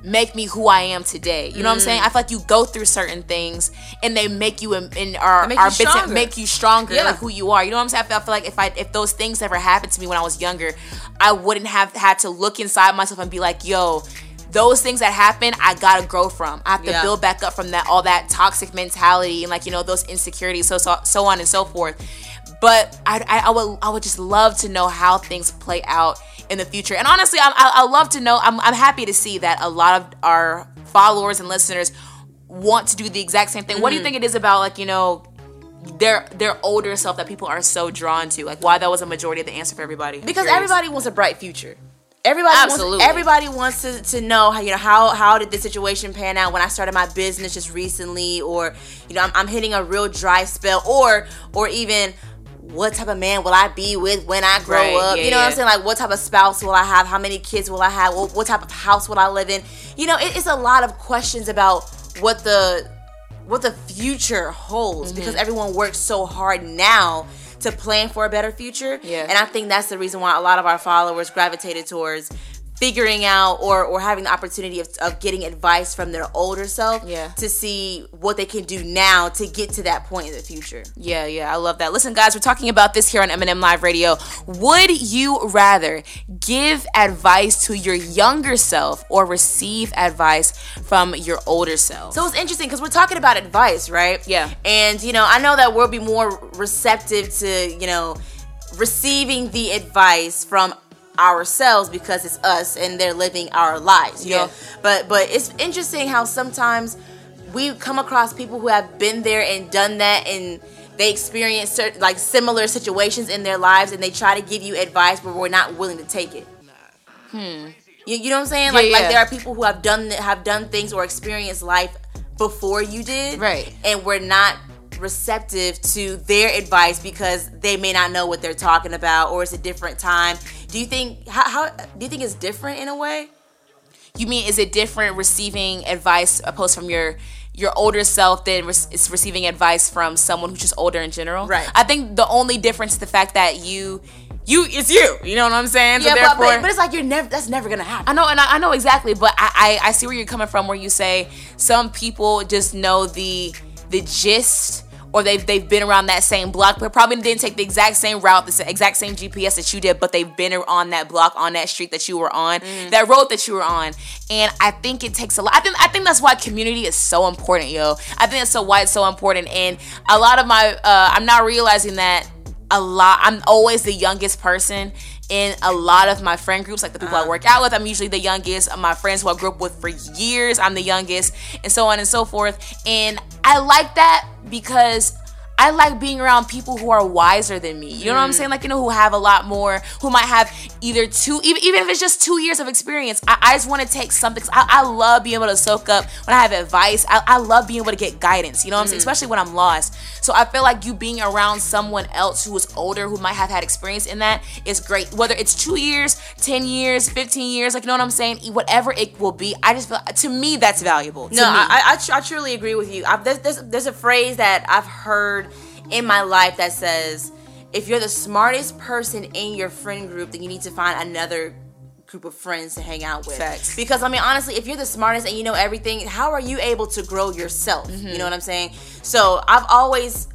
make me who I am today. You know what I'm saying? Mm. I feel like you go through certain things and they make you and are Make are you bits that make you stronger, Yeah. like who you are. You know what I'm saying? I feel, I feel like if I if those things ever happened to me when I was younger, I wouldn't have had to look inside myself and be like, yo. Those things that happen, I gotta grow from. I have to Yeah. build back up from that, all that toxic mentality and like you know those insecurities, so so so on and so forth. But I, I, I would I would just love to know how things play out in the future. And honestly, I, I, I love to know. I'm, I'm happy to see that a lot of our followers and listeners want to do the exact same thing. What do you Mhm. think it is about like you know their their older self that people are so drawn to? Like why that was a majority of the answer for everybody? I'm Because curious. everybody wants a bright future. Everybody Absolutely. wants everybody wants to, to know how you know how how did this situation pan out when I started my business just recently or you know I'm, I'm hitting a real dry spell or or even what type of man will I be with when I grow Right, up? yeah, you know what I'm saying? Like what type of spouse will I have? How many kids will I have? What, what type of house will I live in? You know, it, it's a lot of questions about what the what the future holds Mm-hmm. because everyone works so hard now to plan for a better future. Yeah. And I think that's the reason why a lot of our followers gravitated towards figuring out or, or having the opportunity of, of getting advice from their older self Yeah. to see what they can do now to get to that point in the future. Yeah, yeah, I love that. Listen, guys, we're talking about this here on M&M Live Radio. Would you rather give advice to your younger self or receive advice from your older self? So it's interesting because we're talking about advice, right? Yeah. And you know, I know that we'll be more receptive to, you know, receiving the advice from ourselves because it's us and they're living our lives, you Yeah. know. But but it's interesting how sometimes we come across people who have been there and done that and they experience certain like similar situations in their lives and they try to give you advice but we're not willing to take it. Hmm. You, you know what I'm saying? Yeah, Like like there are people who have done have done things or experienced life before you did, Right. And we're not receptive to their advice because they may not know what they're talking about or it's a different time. Do you think how, how do you think it's different in a way? You mean is it different receiving advice opposed from your your older self than re- is receiving advice from someone who's just older in general? Right. I think the only difference is the fact that you you it's you. You know what I'm saying? So yeah, but, but, but it's like you're never that's never gonna happen. I know, and I, I know exactly, but I, I I see where you're coming from. Where you say some people just know the the gist, or they've they've been around that same block, but probably didn't take the exact same route, the exact same GPS that you did, but they've been on that block, on that street that you were on, that road that you were on. And I think it takes a lot. I think I think that's why community is so important, yo. I think that's so why it's so important. And a lot of my, uh, I'm not realizing that a lot. I'm always the youngest person in a lot of my friend groups, like the people I uh-huh. work out with. I'm usually the youngest. My friends who I grew up with for years, I'm the youngest, and so on and so forth. And I like that because I like being around people who are wiser than me. You know what I'm Mm. saying? Like, you know, who have a lot more, who might have either two, even, even if it's just two years of experience. I, I just want to take something. I, I love being able to soak up when I have advice. I, I love being able to get guidance. You know what I'm saying? Mm. Especially when I'm lost. So I feel like you being around someone else who is older, who might have had experience in that, is great. Whether it's two years, 10 years, 15 years, like, you know what I'm saying? Whatever it will be, I just feel, to me, that's valuable. To No. I, I, tr- I truly agree with you. There's, there's, there's a phrase that I've heard in my life that says, if you're the smartest person in your friend group, then you need to find another group of friends to hang out with. Facts. Because I mean, honestly, if you're the smartest and you know everything, how are you able to grow yourself? Mm-hmm. You know what I'm saying? So I've always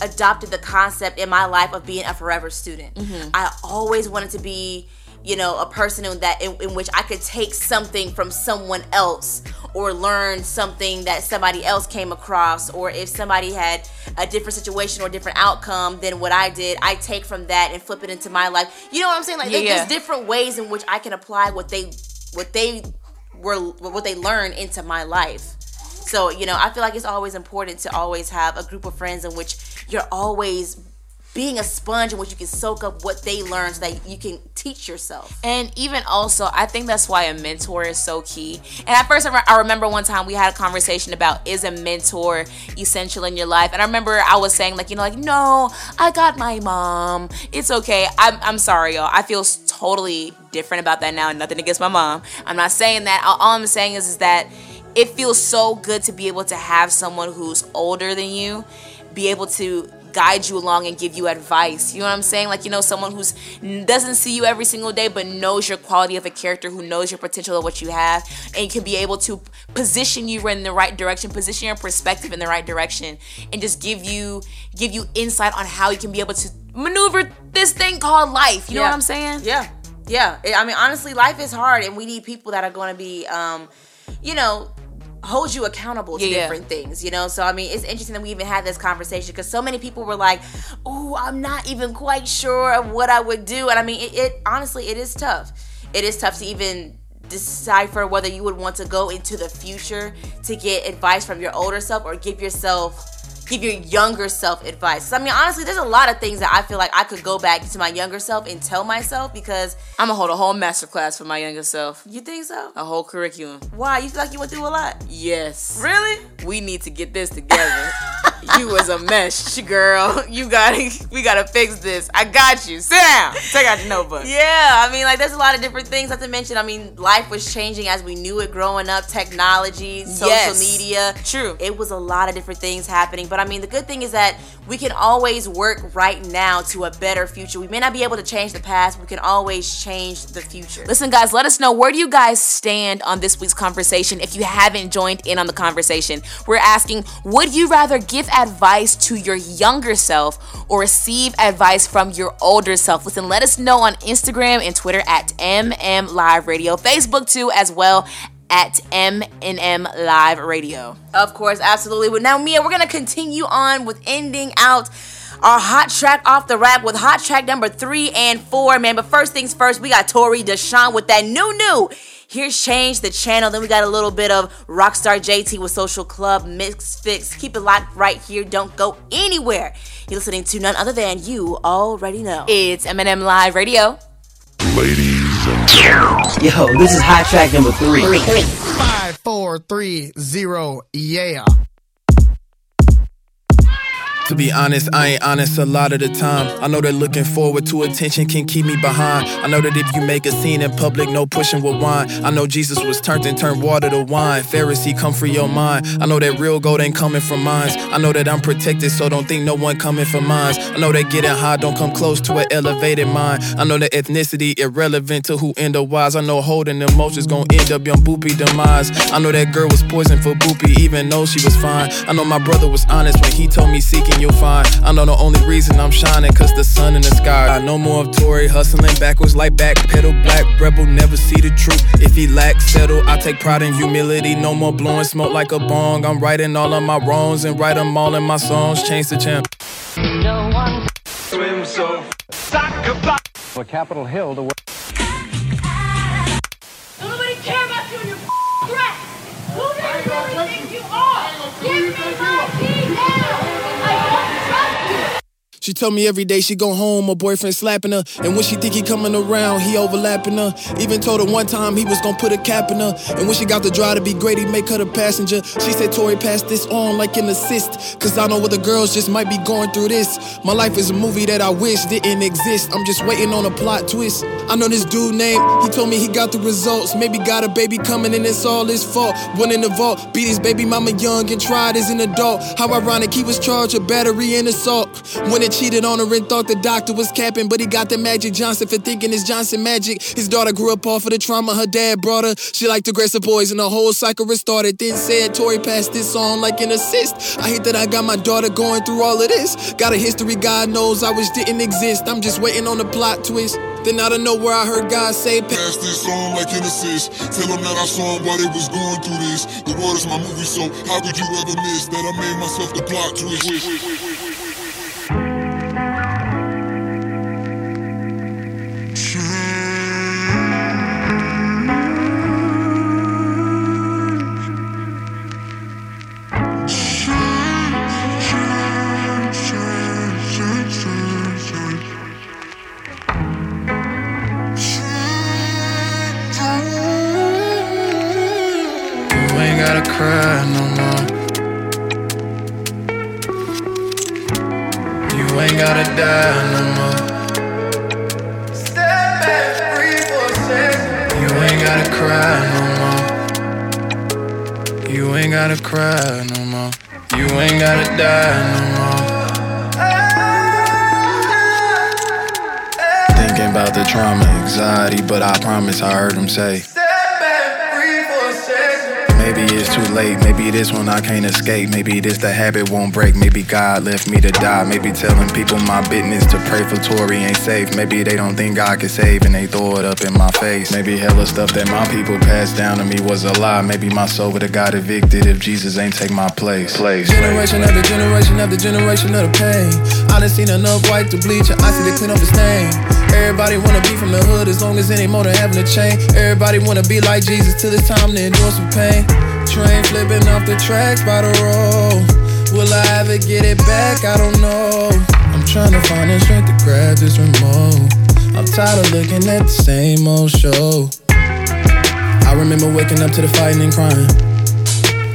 adopted the concept in my life of being a forever student. Mhm. I always wanted to be, you know, a person in that in, in which I could take something from someone else or learn something that somebody else came across or if somebody had a different situation or different outcome than what I did, I take from that and flip it into my life. You know what I'm saying? Like Yeah, there's, yeah. different ways in which I can apply what they what they were what they learned into my life. So, you know, I feel like it's always important to always have a group of friends in which you're always being a sponge in which you can soak up what they learn so that you can teach yourself. And even also, I think that's why a mentor is so key. And at first, I remember one time we had a conversation about is a mentor essential in your life? And I remember I was saying, like, you know, like, no, I got my mom. It's okay. I'm, I'm sorry, y'all. I feel totally different about that now. Nothing against my mom. I'm not saying that. All, I'm saying is, is that it feels so good to be able to have someone who's older than you be able to guide you along and give you advice. You know what I'm saying? Like you know someone who's doesn't see you every single day but knows your quality of a character, who knows your potential of what you have and can be able to position you in the right direction, position your perspective in the right direction and just give you give you insight on how you can be able to maneuver this thing called life. You know Yeah. what I'm saying? Yeah. Yeah. I mean, honestly, life is hard and we need people that are going to be, um, you know, hold you accountable to yeah. different things, you know? So, I mean, it's interesting that we even had this conversation because so many people were like, oh, I'm not even quite sure of what I would do. And I mean, it, it honestly, it is tough. It is tough to even decipher whether you would want to go into the future to get advice from your older self or give yourself give your younger self advice. I mean, honestly, there's a lot of things that I feel like I could go back to my younger self and tell myself because I'm gonna hold a whole master class for my younger self. You think so? A whole curriculum. Why? You feel like you went through a lot? Yes. Really? We need to get this together. (laughs) you was a mess, girl. You gotta we gotta fix this. I got you. Sit down. Take out your notebook. Yeah, I mean, like, there's a lot of different things. Not to mention, I mean, life was changing as we knew it growing up. Technology, social Yes. media. True. It was a lot of different things happening. But I mean, the good thing is that we can always work right now to a better future. We may not be able to change the past, but we can always change the future. Listen, guys, let us know where do you guys stand on this week's conversation if you haven't joined in on the conversation. We're asking, would you rather give advice to your younger self or receive advice from your older self? Listen, let us know on Instagram and Twitter at MM Live Radio, Facebook too, as well at M&M Live Radio. Of course, absolutely. But now, Meah, we're gonna continue on with ending out our hot track off the rack with hot track number three and four, man. But first things first, we got Torey D'Shaun with that new new. Here's Change the Channel. Then we got a little bit of Rockstar JT with Social Club Misfits. Keep it locked right here. Don't go anywhere. You're listening to none other than you already know. It's M&M Live Radio. Yo, this is hot track number three. Five, four, three, zero, yeah. To be honest, I ain't honest a lot of the time. I know that looking forward to attention can keep me behind. I know that if you make a scene in public, no pushing with wine. I know Jesus was turned and turned water to wine. Pharisee, come free your mind. I know that real gold ain't coming from mines. I know that I'm protected, so don't think no one coming for mines. I know that getting high don't come close to an elevated mind. I know that ethnicity irrelevant to who end up wise. I know holding emotions gon' end up young boopy demise. I know that girl was poison for boopy, even though she was fine. I know my brother was honest when he told me seeking you'll find. I know the only reason I'm shining cause the sun in the sky. I know more of Torey hustling backwards like back pedal. Black rebel never see the truth. If he lacks settle, I take pride in humility. No more blowing smoke like a bong. I'm writing all of my wrongs and write them all in my songs. Change the champ. Swim so For Capitol Hill to Nobody care about you and your threat. Who do you really think you are? Give me my key now. She told me every day she go home, her boyfriend slapping her. And when she think he coming around, he overlapping her. Even told her one time he was gonna put a cap in her. And when she got the drive to be great, he make her the passenger. She said, Torey, pass this on like an assist. Cause I know other girls just might be going through this. My life is a movie that I wish didn't exist. I'm just waiting on a plot twist. I know this dude name, he told me he got the results. Maybe got a baby coming and it's all his fault. One in the vault, beat his baby mama young and tried as an adult. How ironic he was charged with battery and assault. When it cheated on her and thought the doctor was capping, but he got the Magic Johnson for thinking it's Johnson magic. His daughter grew up off of the trauma her dad brought her. She liked aggressive boys and the whole cycle restarted. Then said Torey passed this on like an assist. I hate that I got my daughter going through all of this. Got a history God knows I wish didn't exist. I'm just waiting on the plot twist. Then out of nowhere I heard God say, Pass this on like an assist. Tell them that I saw them while they was going through this. The world is my movie, so how could you ever miss that I made myself the plot twist? Say. Maybe it's too late. Maybe this one I can't escape. Maybe this the habit won't break. Maybe God left me to die. Maybe telling people my business to pray for Torey ain't safe. Maybe they don't think God can save and they throw it up in my face. Maybe hella stuff that my people passed down to me was a lie. Maybe my soul would have got evicted if Jesus ain't take my place. place. Generation after generation after generation of the pain. I done seen enough white to bleach and I see they clean up the stain. Everybody wanna be from the hood as long as it ain't more than having a chain. Everybody wanna be like Jesus till it's time to endure some pain. Train flipping off the tracks by the road. Will I ever get it back? I don't know. I'm trying to find the strength to grab this remote. I'm tired of looking at the same old show. I remember waking up to the fighting and crying.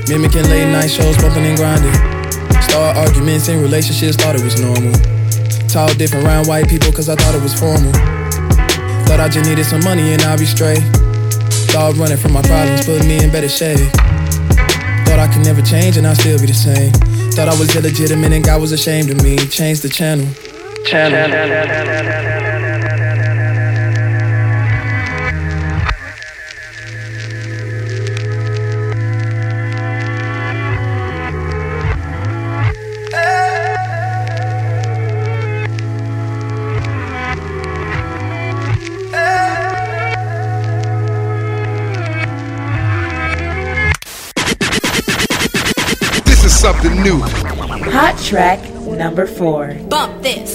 Mimicking late night shows, bumping and grinding. Start arguments in relationships, thought it was normal. Talk different around white people cause I thought it was formal. Thought I just needed some money and I'll be straight. Thought running from my problems put me in better shape. Thought I could never change and I'll still be the same. Thought I was illegitimate and God was ashamed of me. Changed the channel. Channel. This new. Hot track number four. Bump this.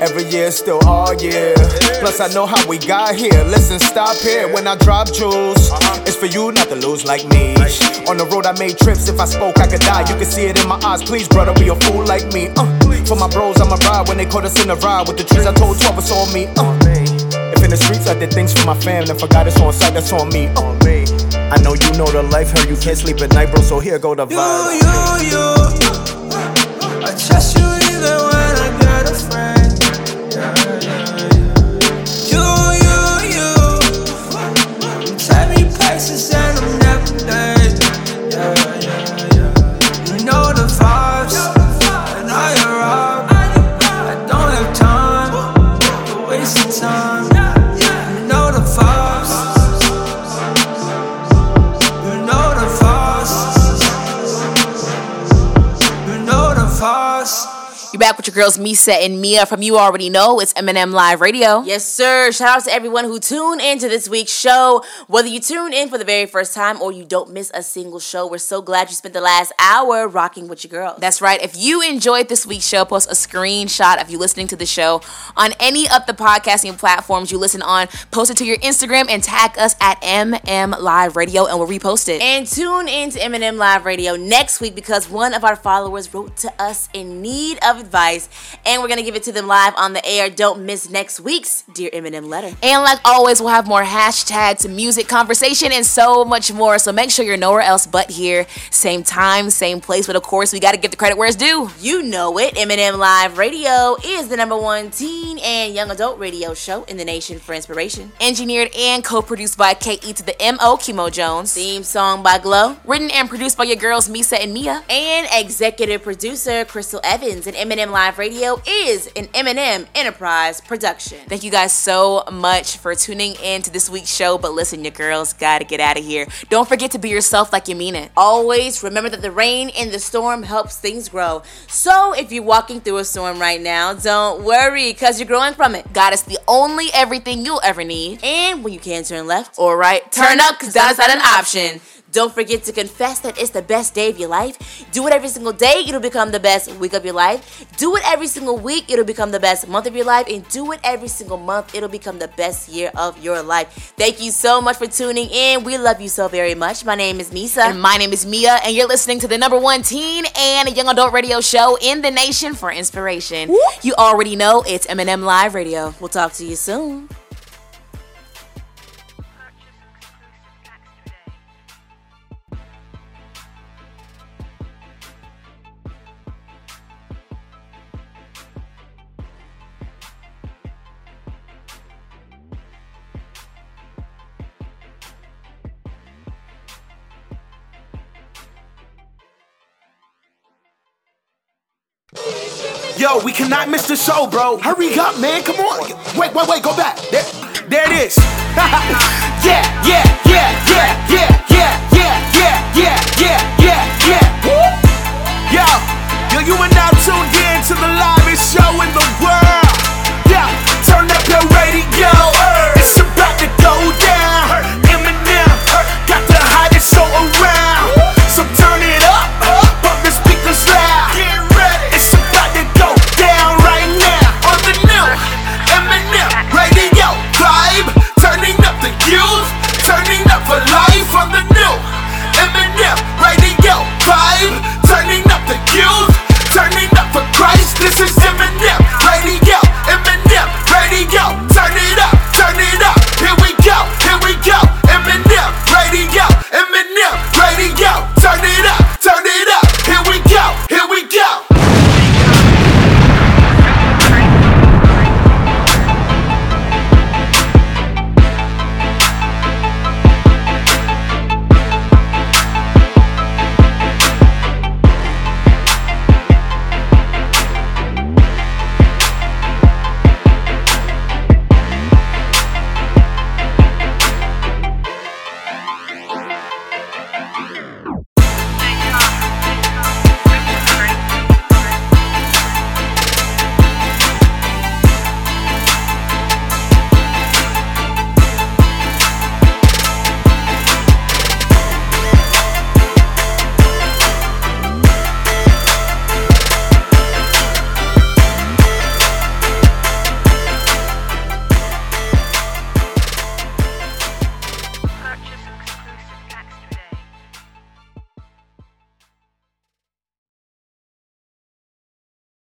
Every year, still all year. Plus, I know how we got here. Listen, stop here. When I drop jewels, it's for you not to lose like me. On the road, I made trips. If I spoke, I could die. You can see it in my eyes. Please, brother, be a fool like me. Uh, for my bros, I'ma ride. When they caught us in the ride with the trees, I told 12 it's on me. Uh, if in the streets, I did things for my fam, then forgot it's on sight, that's on me. Uh, I know you know the life, heard you can't sleep at night, bro. So here go the vibe. You, you, I trust you even when back with your girls Meesa and Meah from You Already Know. It's M&M Live Radio. Yes, sir. Shout out to everyone who tuned into this week's show. Whether you tune in for the very first time or you don't miss a single show, we're so glad you spent the last hour rocking with your girls. That's right. If you enjoyed this week's show, post a screenshot of you listening to the show on any of the podcasting platforms you listen on. Post it to your Instagram and tag us at MM Live Radio and we'll repost it. And tune in to M&M Live Radio next week because one of our followers wrote to us in need of advice, and we're gonna give it to them live on the air. Don't miss next week's Dear M&M letter. And like always, we'll have more hashtags, music, conversation, and so much more. So make sure you're nowhere else but here. Same time, same place. But of course, we got to give the credit where it's due. You know it. M&M Live Radio is the number one teen and young adult radio show in the nation for inspiration. Engineered and co produced by KE to the MO, Kimo Jones. Theme song by Glow. Written and produced by your girls, Meesa and Meah. And executive producer, Crystal Evans. And M&M Live Radio is an M&M Enterprise production. Thank you guys so much for tuning in to this week's show. But listen, your girls gotta get out of here. Don't forget to be yourself like you mean it. Always remember that the rain in the storm helps things grow. So if you're walking through a storm right now, don't worry, because you're growing from it. God is the only everything you'll ever need. And when you can turn left or right, turn up, because that is not an option. Don't forget to confess that it's the best day of your life. Do it every single day, it'll become the best week of your life. Do it every single week, it'll become the best month of your life. And do it every single month, it'll become the best year of your life. Thank you so much for tuning in. We love you so very much. My name is Meesa. And my name is Meah, and you're listening to the number one teen and young adult radio show in the nation for inspiration. Woo! You already know it's M&M Live Radio. We'll talk to you soon. Yo, we cannot miss the show, bro. Hurry up, man. Come on. Wait, wait, wait. Go back. There, there it is. (laughs) yeah, yeah,